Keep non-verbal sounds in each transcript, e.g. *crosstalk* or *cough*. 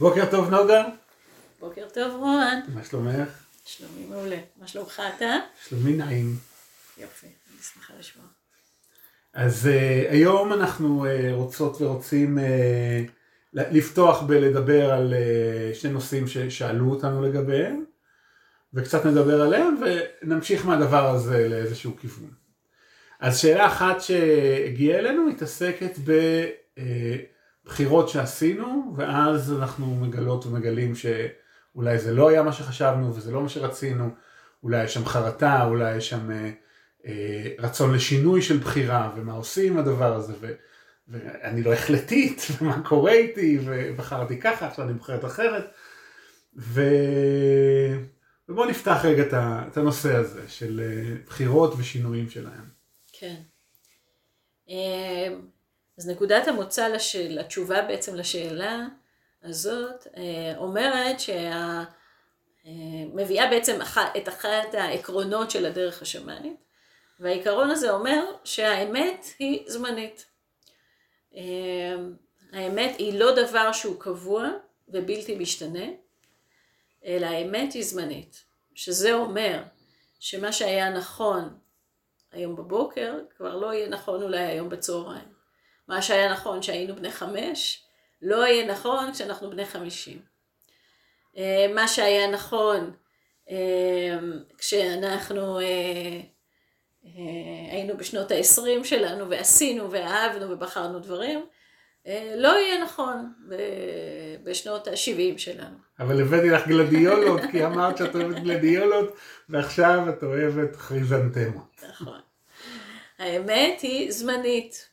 בוקר טוב נוגה. בוקר טוב רון. מה שלומך? שלומי מעולה. מה שלומך אתה? שלומי נעים. יופי, אני שמחה לשמוע. אז uh, היום אנחנו uh, רוצות ורוצים uh, לפתוח בלדבר על uh, שני נושאים ששאלו אותנו לגביהם, וקצת נדבר עליהם ונמשיך מהדבר הזה לאיזשהו כיוון. אז שאלה אחת שהגיעה אלינו מתעסקת בבחירות שעשינו, ואז אנחנו מגלות ומגלים שאולי זה לא היה מה שחשבנו וזה לא מה שרצינו, אולי יש שם חרטה, אולי יש שם אה, אה, רצון לשינוי של בחירה, ומה עושים עם הדבר הזה, ו, ואני לא החלטית, *laughs* ומה קורה איתי, ובחרתי ככה, עכשיו אני בוחרת אחרת. ו... ובואו נפתח רגע את הנושא הזה של אה, בחירות ושינויים שלהם. כן. אז נקודת המוצא לשאל, לתשובה בעצם לשאלה הזאת אה, אומרת שה... אה, מביאה בעצם את אחת העקרונות של הדרך השמאנית והעיקרון הזה אומר שהאמת היא זמנית. אמ, האמת היא לא דבר שהוא קבוע ובלתי משתנה, אלא האמת היא זמנית. שזה אומר שמה שהיה נכון היום בבוקר, כבר לא יהיה נכון אולי היום בצהריים. מה שהיה נכון כשהיינו בני חמש, לא יהיה נכון כשאנחנו בני חמישים. אה, מה שהיה נכון אה, כשאנחנו אה, היינו בשנות העשרים שלנו ועשינו ואהבנו ובחרנו דברים, לא יהיה נכון בשנות ה-70 שלנו. אבל הבאתי לך גלדיולות, כי אמרת שאת אוהבת גלדיולות, ועכשיו את אוהבת חריזנטמות. נכון. האמת היא זמנית.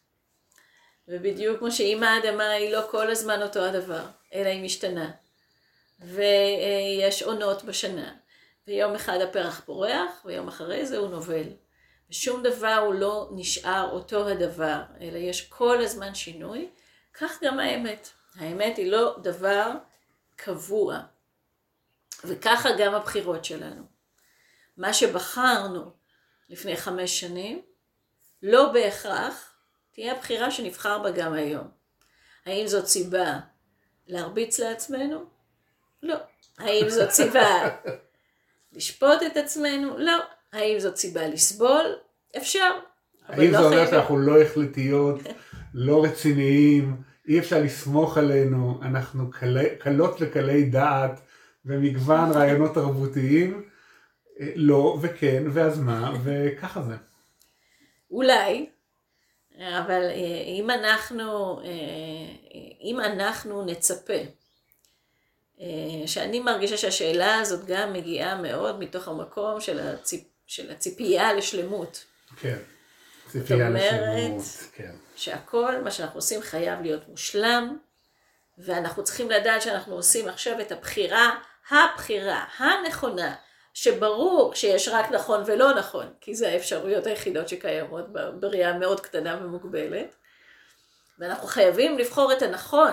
ובדיוק כמו שאם האדמה היא לא כל הזמן אותו הדבר, אלא היא משתנה. ויש עונות בשנה. ויום אחד הפרח פורח, ויום אחרי זה הוא נובל. ושום דבר הוא לא נשאר אותו הדבר, אלא יש כל הזמן שינוי. כך גם האמת. האמת היא לא דבר קבוע. וככה גם הבחירות שלנו. מה שבחרנו לפני חמש שנים, לא בהכרח תהיה הבחירה שנבחר בה גם היום. האם זאת סיבה להרביץ לעצמנו? לא. האם זאת סיבה לשפוט את עצמנו? לא. האם זאת סיבה לסבול? אפשר. האם לא זה אומר שאנחנו לא החלטיות, לא רציניים, אי אפשר לסמוך עלינו, אנחנו קלות וקלי דעת ומגוון רעיונות תרבותיים? אה, לא וכן ואז מה וככה זה. אולי, אבל אה, אם אנחנו, אה, אם אנחנו נצפה, שאני מרגישה שהשאלה הזאת גם מגיעה מאוד מתוך המקום של, הציפ, של הציפייה לשלמות. כן, ציפייה לשלמות, כן. שהכל, מה שאנחנו עושים חייב להיות מושלם, ואנחנו צריכים לדעת שאנחנו עושים עכשיו את הבחירה, הבחירה הנכונה, שברור שיש רק נכון ולא נכון, כי זה האפשרויות היחידות שקיימות בראייה מאוד קטנה ומוגבלת, ואנחנו חייבים לבחור את הנכון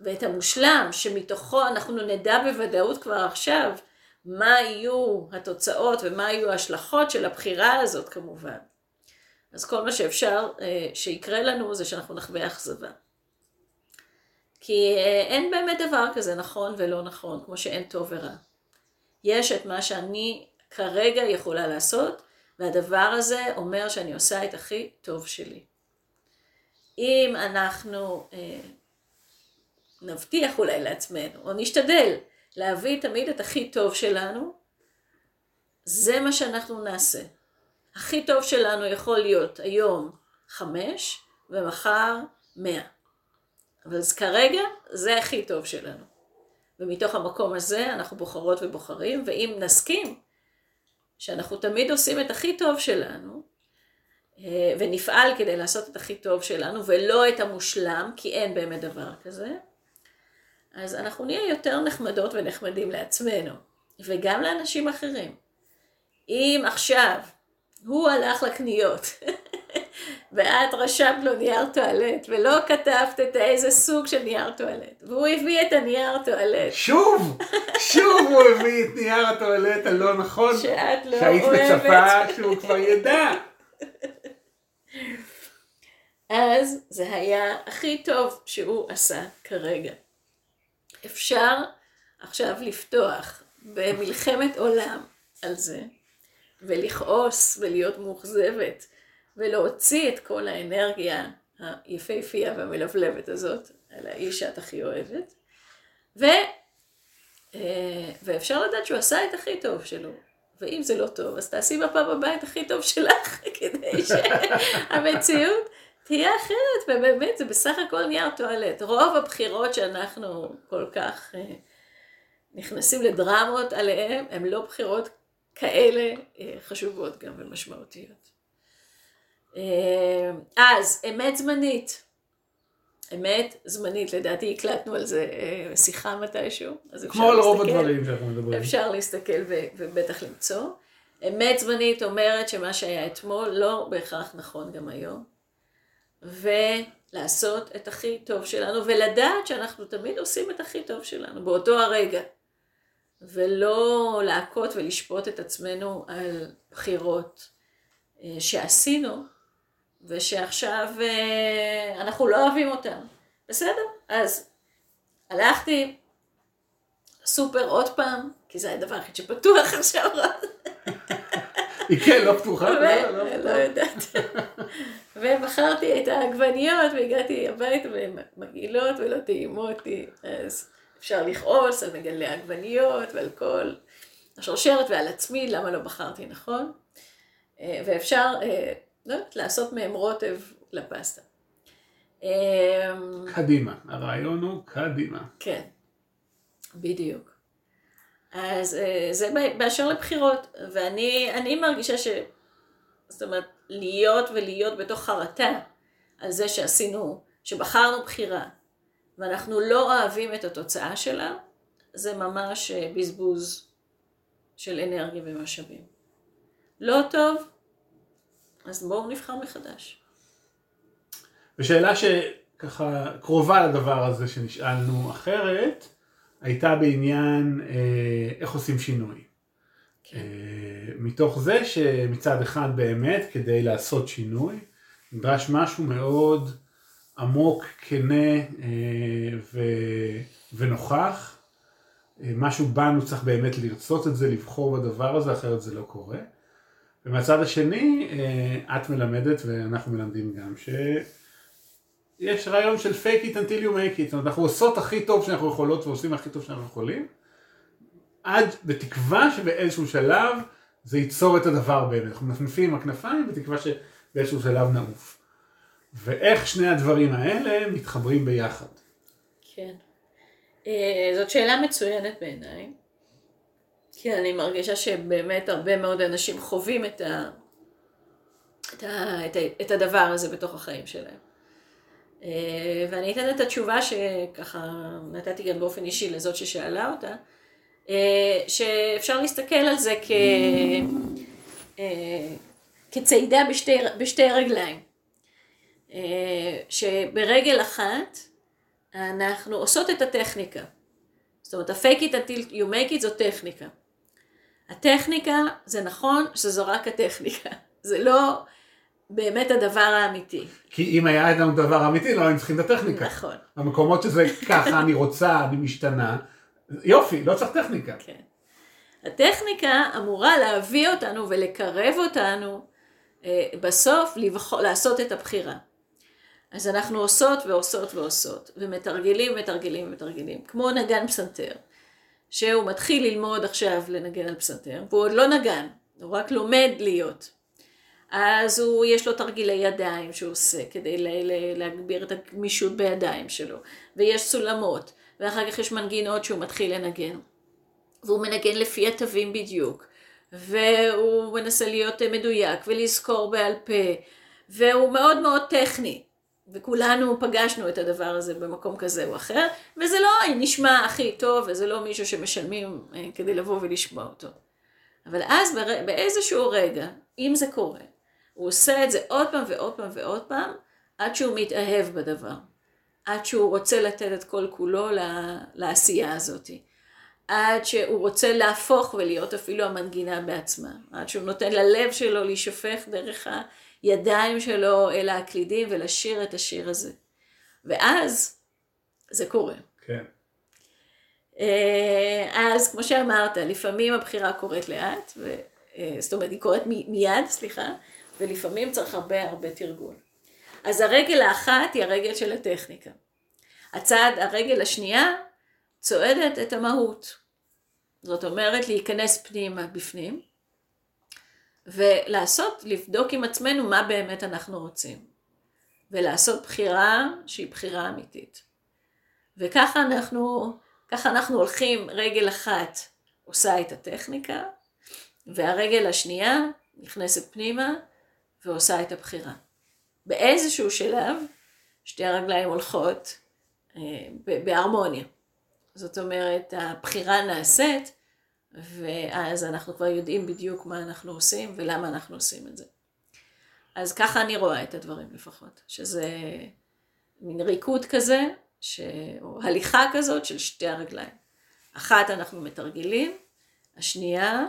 ואת המושלם, שמתוכו אנחנו נדע בוודאות כבר עכשיו מה יהיו התוצאות ומה יהיו ההשלכות של הבחירה הזאת כמובן. אז כל מה שאפשר אה, שיקרה לנו זה שאנחנו נחווה אכזבה. כי אה, אין באמת דבר כזה נכון ולא נכון, כמו שאין טוב ורע. יש את מה שאני כרגע יכולה לעשות, והדבר הזה אומר שאני עושה את הכי טוב שלי. אם אנחנו אה, נבטיח אולי לעצמנו, או נשתדל להביא תמיד את הכי טוב שלנו, זה מה שאנחנו נעשה. הכי טוב שלנו יכול להיות היום חמש, ומחר מאה. אבל כרגע זה הכי טוב שלנו. ומתוך המקום הזה אנחנו בוחרות ובוחרים, ואם נסכים שאנחנו תמיד עושים את הכי טוב שלנו, אה, ונפעל כדי לעשות את הכי טוב שלנו, ולא את המושלם, כי אין באמת דבר כזה, אז אנחנו נהיה יותר נחמדות ונחמדים לעצמנו, וגם לאנשים אחרים. אם עכשיו הוא הלך לקניות, *laughs* ואת רשמת לו נייר טואלט, ולא כתבת את איזה סוג של נייר טואלט, והוא הביא את הנייר טואלט. שוב, שוב הוא הביא את נייר הטואלט הלא נכון, שאת לא שהיית אוהבת. שהיית מצפה שהוא כבר ידע. אז זה היה הכי טוב שהוא עשה כרגע. אפשר עכשיו לפתוח במלחמת עולם על זה, ולכעוס ולהיות מאוכזבת, ולהוציא את כל האנרגיה היפהפייה והמלבלבת הזאת על האיש שאת הכי אוהבת, ו, אה, ואפשר לדעת שהוא עשה את הכי טוב שלו. ואם זה לא טוב, אז תעשי בפעם הבאה את הכי טוב שלך, *laughs* כדי שהמציאות *laughs* תהיה אחרת, ובאמת זה בסך הכל נייר טואלט. רוב הבחירות שאנחנו כל כך אה, נכנסים לדרמות עליהן, הן לא בחירות כאלה אה, חשובות גם ומשמעותיות. אה, אז אמת זמנית. אמת זמנית, לדעתי הקלטנו על זה שיחה מתישהו. כמו על רוב הדברים שאנחנו מדברים. אפשר להסתכל ובטח למצוא. אמת זמנית אומרת שמה שהיה אתמול לא בהכרח נכון גם היום. ולעשות את הכי טוב שלנו, ולדעת שאנחנו תמיד עושים את הכי טוב שלנו באותו הרגע. ולא להכות ולשפוט את עצמנו על בחירות אה, שעשינו, ושעכשיו אה, אנחנו לא אוהבים אותן. בסדר? אז הלכתי סופר עוד פעם, כי זה הדבר היחיד שפתוח עכשיו. היא כן, לא פתוחה? לא, לא, לא יודעת. ומכרתי את העגבניות והגעתי הביתה והן מגעילות ולא טעימות לי, אז אפשר לכעוס על מגלי העגבניות ועל כל השרשרת ועל עצמי, למה לא בחרתי נכון. אה, ואפשר, אה, לא יודעת, לעשות מהם רוטב לפסטה. אה, קדימה, הרעיון הוא קדימה. כן, בדיוק. אז זה באשר לבחירות, ואני מרגישה ש... זאת אומרת, להיות ולהיות בתוך חרטה על זה שעשינו, שבחרנו בחירה, ואנחנו לא אוהבים את התוצאה שלה, זה ממש אה, בזבוז של אנרגיה ומשאבים. לא טוב, אז בואו נבחר מחדש. ושאלה שככה קרובה לדבר הזה שנשאלנו אחרת, הייתה בעניין אה, איך עושים שינוי. כן. אה, מתוך זה שמצד אחד באמת כדי לעשות שינוי נדרש משהו מאוד עמוק, כנה אה, ו... ונוכח. משהו בנו צריך באמת לרצות את זה, לבחור בדבר הזה, אחרת זה לא קורה. ומהצד השני, את מלמדת ואנחנו מלמדים גם שיש רעיון של fake it until you make it, זאת אומרת אנחנו עושות הכי טוב שאנחנו יכולות ועושים הכי טוב שאנחנו יכולים, עד בתקווה שבאיזשהו שלב זה ייצור את הדבר באמת. אנחנו מנפנפים עם הכנפיים בתקווה שבאיזשהו שלב נעוף. ואיך שני הדברים האלה מתחברים ביחד. כן. אה, זאת שאלה מצוינת בעיניי. כי אני מרגישה שבאמת הרבה מאוד אנשים חווים את, ה... את, ה... את, ה... את הדבר הזה בתוך החיים שלהם. אה, ואני אתן את התשובה שככה נתתי גם באופן אישי לזאת ששאלה אותה. אה, שאפשר להסתכל על זה כ... אה, כצעידה בשתי, בשתי רגליים. שברגל אחת אנחנו עושות את הטכניקה. זאת אומרת, ה-fake it until you make it זו טכניקה. הטכניקה, זה נכון שזו רק הטכניקה. *laughs* זה לא באמת הדבר האמיתי. כי אם היה לנו דבר אמיתי, לא היינו צריכים את הטכניקה. נכון. המקומות שזה *laughs* ככה, אני רוצה, אני משתנה, יופי, לא צריך טכניקה. כן. הטכניקה אמורה להביא אותנו ולקרב אותנו אה, בסוף לבחור, לעשות את הבחירה. אז אנחנו עושות ועושות ועושות, ומתרגלים, מתרגלים ומתרגלים, כמו נגן פסנתר, שהוא מתחיל ללמוד עכשיו לנגן על פסנתר, והוא עוד לא נגן, הוא רק לומד להיות. אז הוא, יש לו תרגילי ידיים שהוא עושה כדי להגביר את הגמישות בידיים שלו, ויש סולמות, ואחר כך יש מנגינות שהוא מתחיל לנגן. והוא מנגן לפי התווים בדיוק, והוא מנסה להיות מדויק ולזכור בעל פה, והוא מאוד מאוד טכני. וכולנו פגשנו את הדבר הזה במקום כזה או אחר, וזה לא נשמע הכי טוב, וזה לא מישהו שמשלמים אה, כדי לבוא ולשמוע אותו. אבל אז באיזשהו רגע, אם זה קורה, הוא עושה את זה עוד פעם ועוד פעם ועוד פעם, עד שהוא מתאהב בדבר. עד שהוא רוצה לתת את כל כולו לעשייה הזאת. עד שהוא רוצה להפוך ולהיות אפילו המנגינה בעצמה. עד שהוא נותן ללב שלו להישפך דרך הידיים שלו אל הקלידים ולשיר את השיר הזה. ואז זה קורה. כן. אה, אז כמו שאמרת, לפעמים הבחירה קורית לאט, ו... אה, זאת אומרת היא קורית מיד, סליחה, ולפעמים צריך הרבה הרבה תרגול. אז הרגל האחת היא הרגל של הטכניקה. הצעד, הרגל השנייה צועדת את המהות. זאת אומרת להיכנס פנימה בפנים, ולעשות, לבדוק עם עצמנו מה באמת אנחנו רוצים. ולעשות בחירה שהיא בחירה אמיתית. וככה אנחנו, ככה אנחנו הולכים, רגל אחת עושה את הטכניקה, והרגל השנייה נכנסת פנימה ועושה את הבחירה. באיזשהו שלב שתי הרגליים הולכות אה, בהרמוניה. זאת אומרת, הבחירה נעשית, ואז אנחנו כבר יודעים בדיוק מה אנחנו עושים ולמה אנחנו עושים את זה. אז ככה אני רואה את הדברים לפחות, שזה מין ריקוד כזה, ש... או הליכה כזאת של שתי הרגליים. אחת אנחנו מתרגלים, השנייה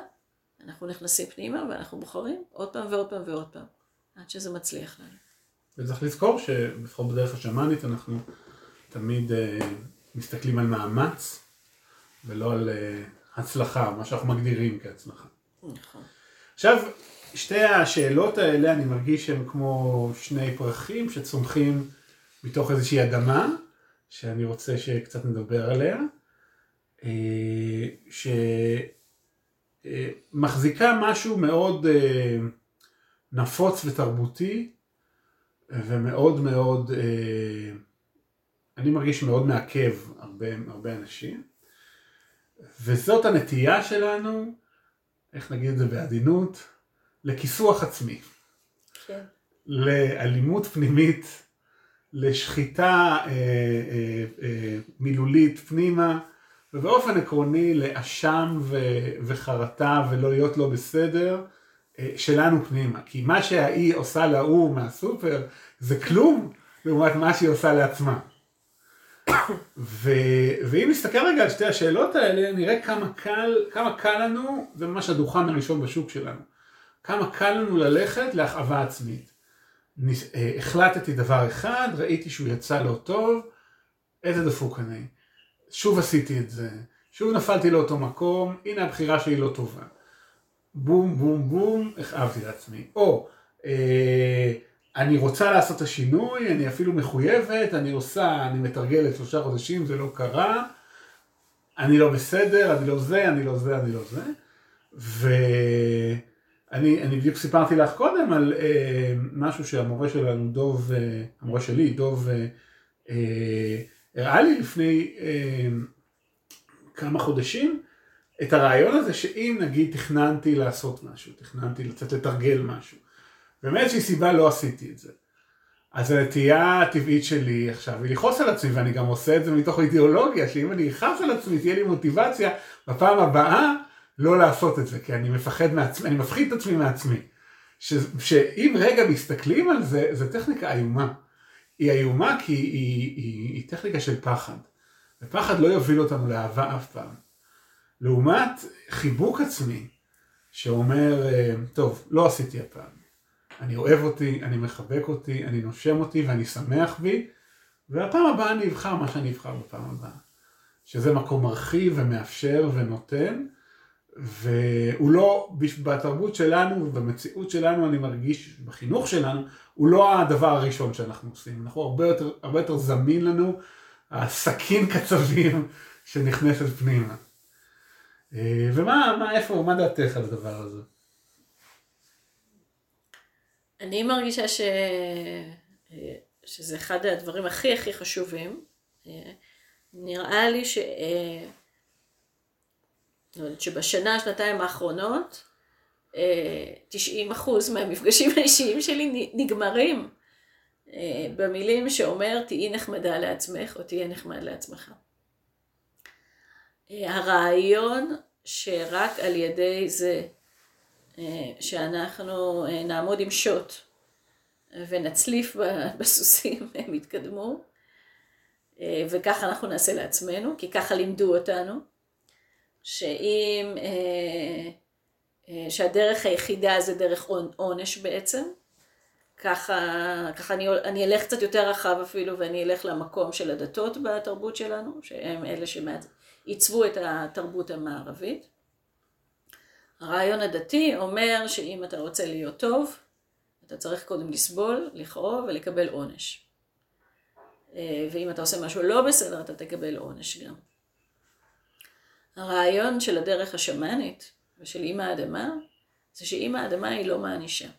אנחנו נכנסים פנימה ואנחנו בוחרים עוד פעם ועוד פעם ועוד פעם, עד שזה מצליח לנו. וצריך לזכור שלפחות בדרך השמאנית אנחנו תמיד uh, מסתכלים על מאמץ ולא על uh, הצלחה, מה שאנחנו מגדירים כהצלחה. נכון. עכשיו, שתי השאלות האלה אני מרגיש שהן כמו שני פרחים שצומחים מתוך איזושהי אדמה, שאני רוצה שקצת נדבר עליה, אה, שמחזיקה משהו מאוד נפוץ ותרבותי ומאוד מאוד, אה, אני מרגיש מאוד מעכב הרבה, הרבה אנשים, וזאת הנטייה שלנו, איך נגיד את זה בעדינות, לכיסוח עצמי. כן. לאלימות פנימית, לשחיטה אה, אה, אה, מילולית פנימה, ובאופן עקרוני לאשם ו- וחרטה ולא להיות לא בסדר, אה, שלנו פנימה. כי מה שהאי עושה להוא מהסופר זה כלום לעומת מה שהיא עושה לעצמה. ו... ואם נסתכל רגע על שתי השאלות האלה, נראה כמה קל, כמה קל לנו, זה ממש הדוכן הראשון בשוק שלנו, כמה קל לנו ללכת להכאבה עצמית. נס... אה, החלטתי דבר אחד, ראיתי שהוא יצא לא טוב, איזה דפוק אני. שוב עשיתי את זה, שוב נפלתי לאותו מקום, הנה הבחירה שלי לא טובה. בום בום בום, הכאבתי לעצמי. או אה, אני רוצה לעשות את השינוי, אני אפילו מחויבת, אני עושה, אני מתרגלת שלושה חודשים, זה לא קרה, אני לא בסדר, אני לא זה, אני לא זה, אני לא זה. ואני אני בדיוק סיפרתי לך קודם על אה, משהו שהמורה שלנו, דוב, אה, המורה שלי, דוב, אה, אה, הראה לי לפני אה, כמה חודשים, את הרעיון הזה שאם נגיד תכננתי לעשות משהו, תכננתי לצאת לתרגל משהו, ומאיזושהי סיבה לא עשיתי את זה. אז הנטייה הטבעית שלי עכשיו היא לכעוס על עצמי, ואני גם עושה את זה מתוך אידיאולוגיה, שאם אני אכעס על עצמי תהיה לי מוטיבציה בפעם הבאה לא לעשות את זה, כי אני מפחד מעצמי, אני מפחיד את עצמי מעצמי. ש, שאם רגע מסתכלים על זה, זו טכניקה איומה. היא איומה כי היא, היא, היא, היא טכניקה של פחד. ופחד לא יוביל אותנו לאהבה אף פעם. לעומת חיבוק עצמי, שאומר, אה, טוב, לא עשיתי הפעם. אני אוהב אותי, אני מחבק אותי, אני נושם אותי ואני שמח בי, והפעם הבאה אני אבחר מה שאני אבחר בפעם הבאה. שזה מקום מרחיב ומאפשר ונותן, והוא לא, בתרבות שלנו ובמציאות שלנו אני מרגיש, בחינוך שלנו, הוא לא הדבר הראשון שאנחנו עושים. אנחנו הרבה יותר, הרבה יותר זמין לנו הסכין קצבים שנכנסת פנימה. אה, ומה, מה, איפה, מה דעתך על הדבר הזה? אני מרגישה ש... שזה אחד הדברים הכי הכי חשובים. אה, נראה לי ש... שבשנה, שנתיים האחרונות, 90 אחוז מהמפגשים האישיים שלי נגמרים במילים שאומר תהיי נחמדה לעצמך או תהיה נחמד לעצמך. הרעיון שרק על ידי זה שאנחנו אה, נעמוד עם שוט ונצליף *laughs* בסוסים, *laughs* הם יתקדמו, אה, וככה אנחנו נעשה לעצמנו, כי ככה לימדו אותנו, שאם, שהדרך היחידה זה דרך עונש בעצם, ככה, ככה אני, אני אלך קצת יותר רחב אפילו, ואני אלך למקום של הדתות בתרבות שלנו, שהם אלה שעיצבו את התרבות המערבית. הרעיון הדתי אומר שאם אתה רוצה להיות טוב, אתה צריך קודם לסבול, לכאוב ולקבל עונש. אה, ואם אתה עושה משהו לא בסדר, אתה תקבל עונש גם. הרעיון של הדרך השמאנית ושל אימא האדמה, זה שאימא האדמה היא לא מענישה.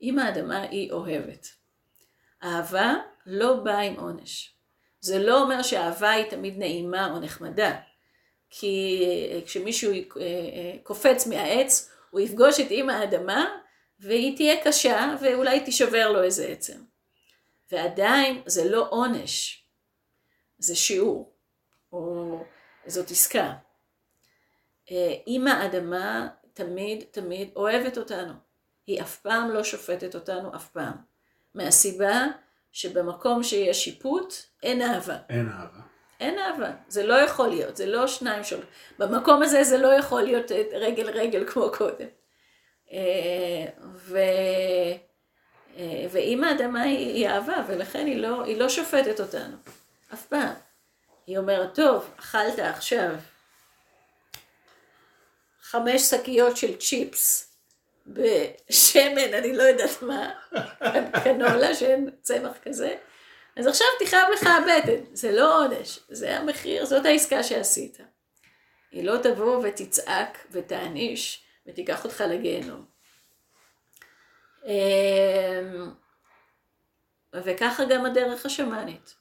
אימא האדמה היא אוהבת. אהבה לא באה עם עונש. זה לא אומר שאהבה היא תמיד נעימה או נחמדה. כי אה, כשמישהו אה, קופץ מהעץ, הוא יפגוש את אימא האדמה, והיא תהיה קשה, ואולי תישבר לו איזה עצם. ועדיין זה לא עונש, זה שיעור, או זאת עסקה. אימא אה, אדמה תמיד תמיד אוהבת אותנו. היא אף פעם לא שופטת אותנו, אף פעם. מהסיבה שבמקום שיש שיפוט, אין אהבה. אין אהבה. אין אהבה, זה לא יכול להיות, זה לא שניים של... במקום הזה זה לא יכול להיות רגל רגל כמו קודם. אה, ו... אה, ואם האדמה היא אהבה, ולכן היא לא, היא לא שופטת אותנו, אף פעם. היא אומרת, טוב, אכלת עכשיו חמש שקיות של צ'יפס בשמן, אני לא יודעת מה, קנולה שאין צמח כזה, אז עכשיו תכאב לך הבטן, זה לא עונש, זה המחיר, זאת העסקה שעשית. היא לא תבוא ותצעק ותעניש ותיקח אותך לגיהנום. אמ, וככה גם הדרך השמאנית.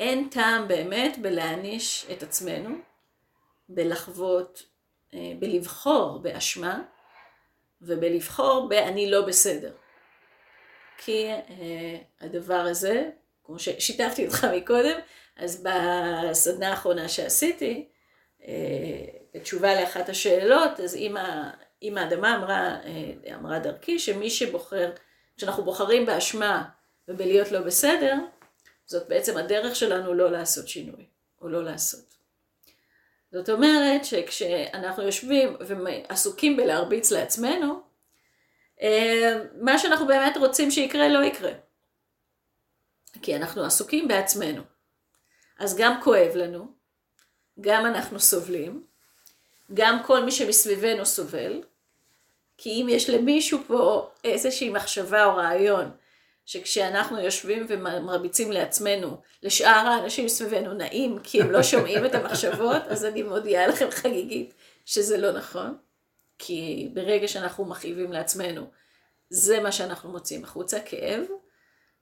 אין טעם באמת בלהעניש את עצמנו, בלחוות, אה, בלבחור באשמה, ובלבחור ב"אני לא בסדר". כי אה, הדבר הזה, כמו ששיתפתי אותך מקודם, אז בסדנה האחרונה שעשיתי, אה, בתשובה לאחת השאלות, אז אם האדמה אמרה, אה, אמרה דרכי שמי שבוחר, כשאנחנו בוחרים באשמה ובלהיות לא בסדר, זאת בעצם הדרך שלנו לא לעשות שינוי, או לא לעשות. זאת אומרת שכשאנחנו יושבים ועסוקים בלהרביץ לעצמנו, אה, מה שאנחנו באמת רוצים שיקרה לא יקרה. כי אנחנו עסוקים בעצמנו. אז גם כואב לנו, גם אנחנו סובלים, גם כל מי שמסביבנו סובל, כי אם יש למישהו פה איזושהי מחשבה או רעיון, שכשאנחנו יושבים ומרביצים לעצמנו, לשאר האנשים סביבנו נעים, כי הם לא *laughs* שומעים את המחשבות, אז אני מודיעה לכם חגיגית שזה לא נכון. כי ברגע שאנחנו מכאיבים לעצמנו, זה מה שאנחנו מוצאים החוצה, כאב,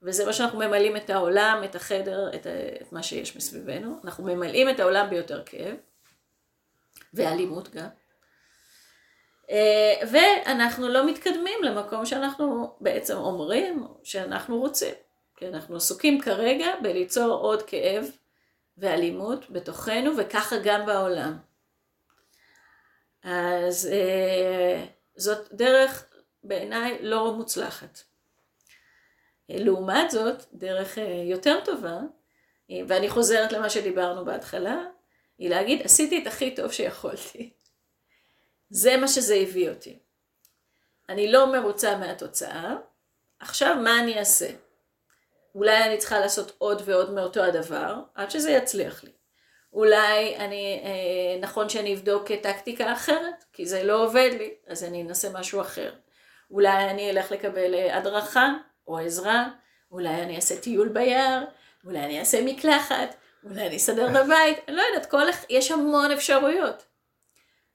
וזה מה שאנחנו ממלאים את העולם, את החדר, את, את מה שיש מסביבנו. אנחנו ממלאים את העולם ביותר כאב, ואלימות גם. אה, ואנחנו לא מתקדמים למקום שאנחנו בעצם אומרים שאנחנו רוצים. כי אנחנו עסוקים כרגע בליצור עוד כאב ואלימות בתוכנו וככה גם בעולם. אז אה, זאת דרך בעיניי לא מוצלחת. לעומת זאת, דרך אה, יותר טובה, ואני חוזרת למה שדיברנו בהתחלה, היא להגיד עשיתי את הכי טוב שיכולתי. זה מה שזה הביא אותי. אני לא מרוצה מהתוצאה, עכשיו מה אני אעשה? אולי אני צריכה לעשות עוד ועוד מאותו הדבר, עד שזה יצליח לי. אולי אני, אה, נכון שאני אבדוק טקטיקה אחרת, כי זה לא עובד לי, אז אני אנסה משהו אחר. אולי אני אלך לקבל אה, הדרכה או עזרה, אולי אני אעשה טיול ביער, אולי אני אעשה מקלחת, אולי אני אסדר בבית, אני לא יודעת, כל, יש המון אפשרויות.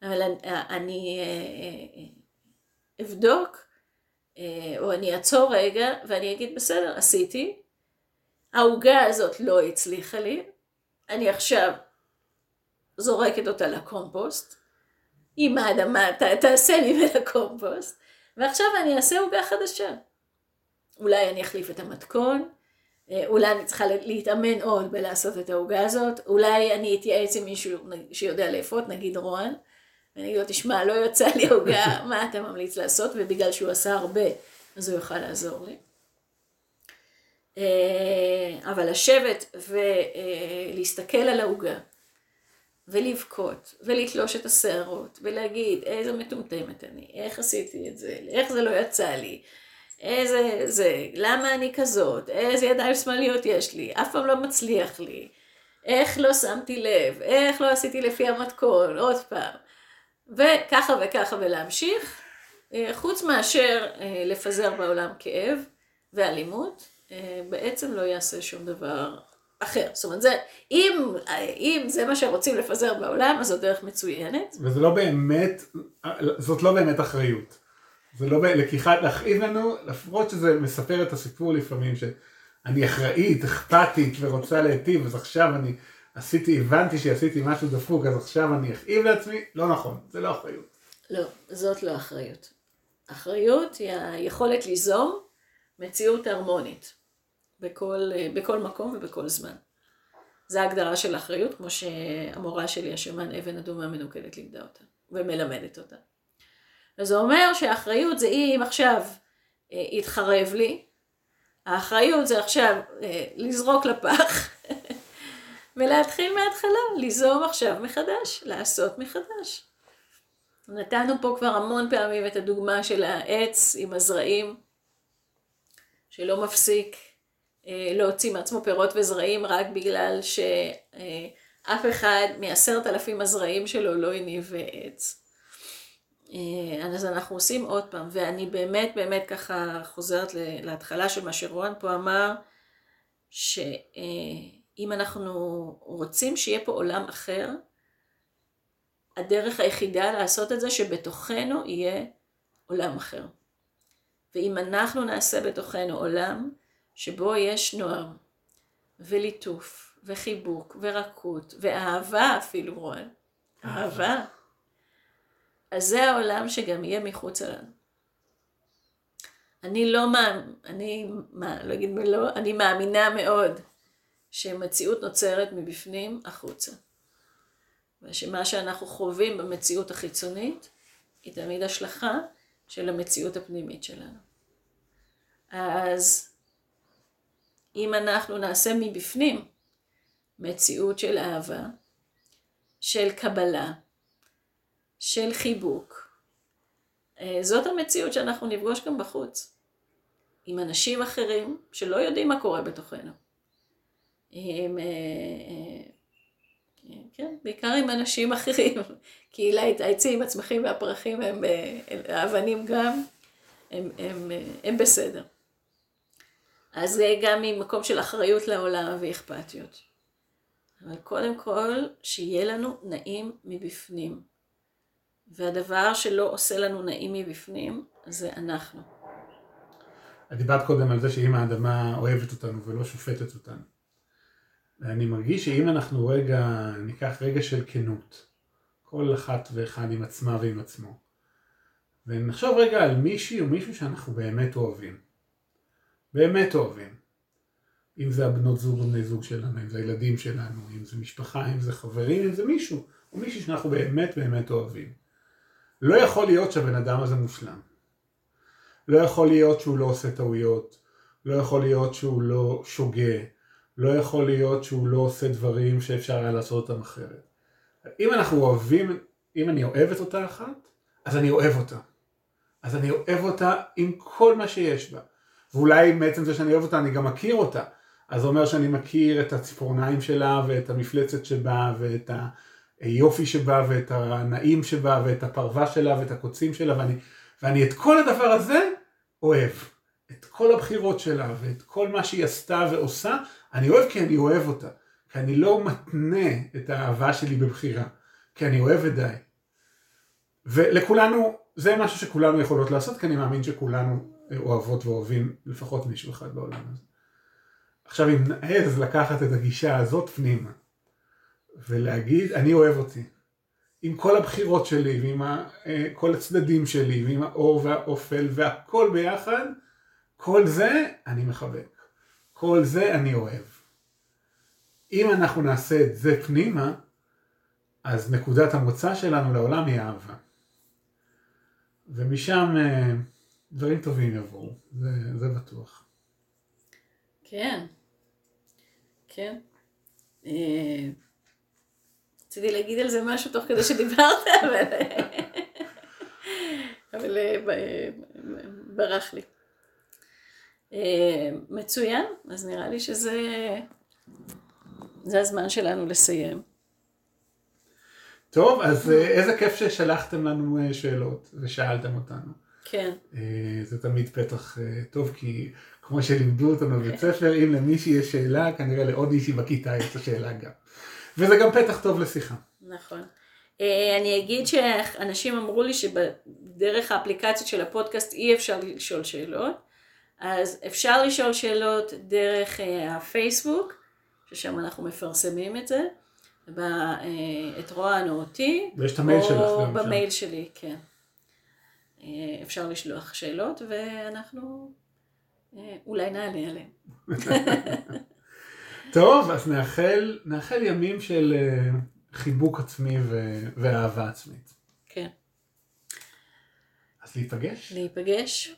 אבל אני אה, אה, אבדוק, אה, או אני אעצור רגע, ואני אגיד, בסדר, עשיתי, העוגה הזאת לא הצליחה לי, אני עכשיו זורקת אותה לקומפוסט, עם האדמה ת, תעשה ממנה קומפוסט, ועכשיו אני אעשה עוגה חדשה. אולי אני אחליף את המתכון, אולי אני צריכה להתאמן עוד בלעשות את העוגה הזאת, אולי אני אתייעץ עם מישהו שיודע לאפות, נגיד רוען, ואני אגיד לו, תשמע, לא יוצא לי עוגה, *laughs* מה אתה ממליץ לעשות? ובגלל שהוא עשה הרבה, אז הוא יוכל לעזור לי. אה, אבל לשבת ולהסתכל על העוגה, ולבכות, ולתלוש את השערות, ולהגיד, איזה מטומטמת אני, איך עשיתי את זה, איך זה לא יצא לי, איזה זה, למה אני כזאת, איזה ידיים שמאליות יש לי, אף פעם לא מצליח לי, איך לא שמתי לב, איך לא עשיתי לפי המתכון, עוד פעם. וככה וככה ולהמשיך, אה, חוץ מאשר אה, לפזר בעולם כאב ואלימות, אה, בעצם לא יעשה שום דבר אחר. זאת אומרת, זה, אם, אם זה מה שרוצים לפזר בעולם, אז זו דרך מצוינת. וזה לא באמת, לא באמת אחריות. זה לא לקיחת, להכאיב לנו, לפחות שזה מספר את הסיפור לפעמים, שאני אחראית, אכפתית ורוצה להיטיב, אז עכשיו אני עשיתי, הבנתי שעשיתי משהו דפוק, אז עכשיו אני אכאיב לעצמי, לא נכון, זה לא אחריות. לא, זאת לא אחריות. אחריות היא היכולת ליזום מציאות הרמונית בכל, בכל מקום ובכל זמן. זו ההגדרה של אחריות, כמו שהמורה שלי, השמן אבן אדומה מנוקדת, לימדה אותה ומלמדת אותה. וזה אומר שהאחריות זה אם עכשיו אה, יתחרב לי, האחריות זה עכשיו אה, לזרוק לפח *laughs* ולהתחיל מההתחלה, ליזום עכשיו מחדש, לעשות מחדש. נתנו פה כבר המון פעמים את הדוגמה של העץ עם הזרעים, שלא מפסיק אה, להוציא מעצמו פירות וזרעים רק בגלל שאף אחד מעשרת אלפים הזרעים שלו לא הניב עץ. אה, אז אנחנו עושים עוד פעם, ואני באמת באמת ככה חוזרת להתחלה של מה שרואן פה אמר, שאם אנחנו רוצים שיהיה פה עולם אחר, הדרך היחידה לעשות את זה שבתוכנו יהיה עולם אחר. ואם אנחנו נעשה בתוכנו עולם שבו יש נוער וליטוף וחיבוק ורקות ואהבה אפילו רוען, אהבה. אז זה העולם שגם יהיה מחוץ לנו. אני לא מאמין, אני, מה, לא אגיד לא, אני מאמינה מאוד שמציאות נוצרת מבפנים החוצה. ושמה שאנחנו חווים במציאות החיצונית היא תמיד השלכה של המציאות הפנימית שלנו. אז אם אנחנו נעשה מבפנים מציאות של אהבה, של קבלה, של חיבוק, אה, זאת המציאות שאנחנו נפגוש גם בחוץ, עם אנשים אחרים שלא יודעים מה קורה בתוכנו. עם, אה, אה, כן, בעיקר עם אנשים אחרים, *laughs* כי העצים, הצמחים והפרחים הם, האבנים גם, הם, הם, הם בסדר. אז זה גם ממקום של אחריות לעולם ואכפתיות. אבל קודם כל, שיהיה לנו נעים מבפנים. והדבר שלא עושה לנו נעים מבפנים, זה אנחנו. את דיברת קודם על זה שאם האדמה אוהבת אותנו ולא שופטת אותנו. ואני מרגיש שאם אנחנו רגע, ניקח רגע של כנות, כל אחת ואחד עם עצמה ועם עצמו, ונחשוב רגע על מישהי או מישהו שאנחנו באמת אוהבים. באמת אוהבים. אם זה הבנות זוג או בני זוג שלנו, אם זה הילדים שלנו, אם זה משפחה, אם זה חברים, אם זה מישהו, או מישהי שאנחנו באמת באמת אוהבים. לא יכול להיות שהבן אדם הזה מושלם. לא יכול להיות שהוא לא עושה טעויות, לא יכול להיות שהוא לא שוגה, לא יכול להיות שהוא לא עושה דברים שאפשר היה לעשות אותם אחרת. אם אנחנו אוהבים, אם אני אוהב את אותה אחת, אז אני אוהב אותה. אז אני אוהב אותה עם כל מה שיש בה. ואולי מעצם זה שאני אוהב אותה אני גם מכיר אותה. אז זה אומר שאני מכיר את הציפורניים שלה ואת המפלצת שבה ואת היופי שבה ואת הנעים שבה ואת הפרווה שלה ואת הקוצים שלה ואני, ואני את כל הדבר הזה אוהב. את כל הבחירות שלה ואת כל מה שהיא עשתה ועושה, אני אוהב כי אני אוהב אותה. כי אני לא מתנה את האהבה שלי בבחירה. כי אני אוהב ודי. ולכולנו, זה משהו שכולנו יכולות לעשות, כי אני מאמין שכולנו אוהבות ואוהבים לפחות מישהו אחד בעולם הזה. עכשיו אם נעז לקחת את הגישה הזאת פנימה ולהגיד אני אוהב אותי. עם כל הבחירות שלי ועם אה, כל הצדדים שלי ועם האור והאופל והכל ביחד כל זה אני מחבק. כל זה אני אוהב. אם אנחנו נעשה את זה פנימה אז נקודת המוצא שלנו לעולם היא אהבה. ומשם אה, דברים טובים יבואו, זה, זה בטוח. כן, כן. רציתי להגיד על זה משהו תוך כדי שדיברת, אבל, אבל אה, ברח לי. אה, מצוין, אז נראה לי שזה זה הזמן שלנו לסיים. טוב, אז אה, איזה כיף ששלחתם לנו שאלות ושאלתם אותנו. כן. זה תמיד פתח טוב, כי כמו שלימדו אותנו בבית ספר, אם למישהי יש שאלה, כנראה לעוד מישהי בכיתה יש את השאלה גם. וזה גם פתח טוב לשיחה. נכון. אה, אני אגיד שאנשים אמרו לי שדרך האפליקציות של הפודקאסט אי אפשר לשאול שאלות, אז אפשר לשאול שאלות דרך אה, הפייסבוק, ששם אנחנו מפרסמים את זה, ב- אה, את רוען או אותי, ויש את המייל שלך או גם שם. במייל שלי, כן. אפשר לשלוח שאלות ואנחנו אולי נענה עליהן. *laughs* טוב, אז נאחל, נאחל ימים של אה, חיבוק עצמי ו- ואהבה עצמית. כן. אז להיפגש. להיפגש.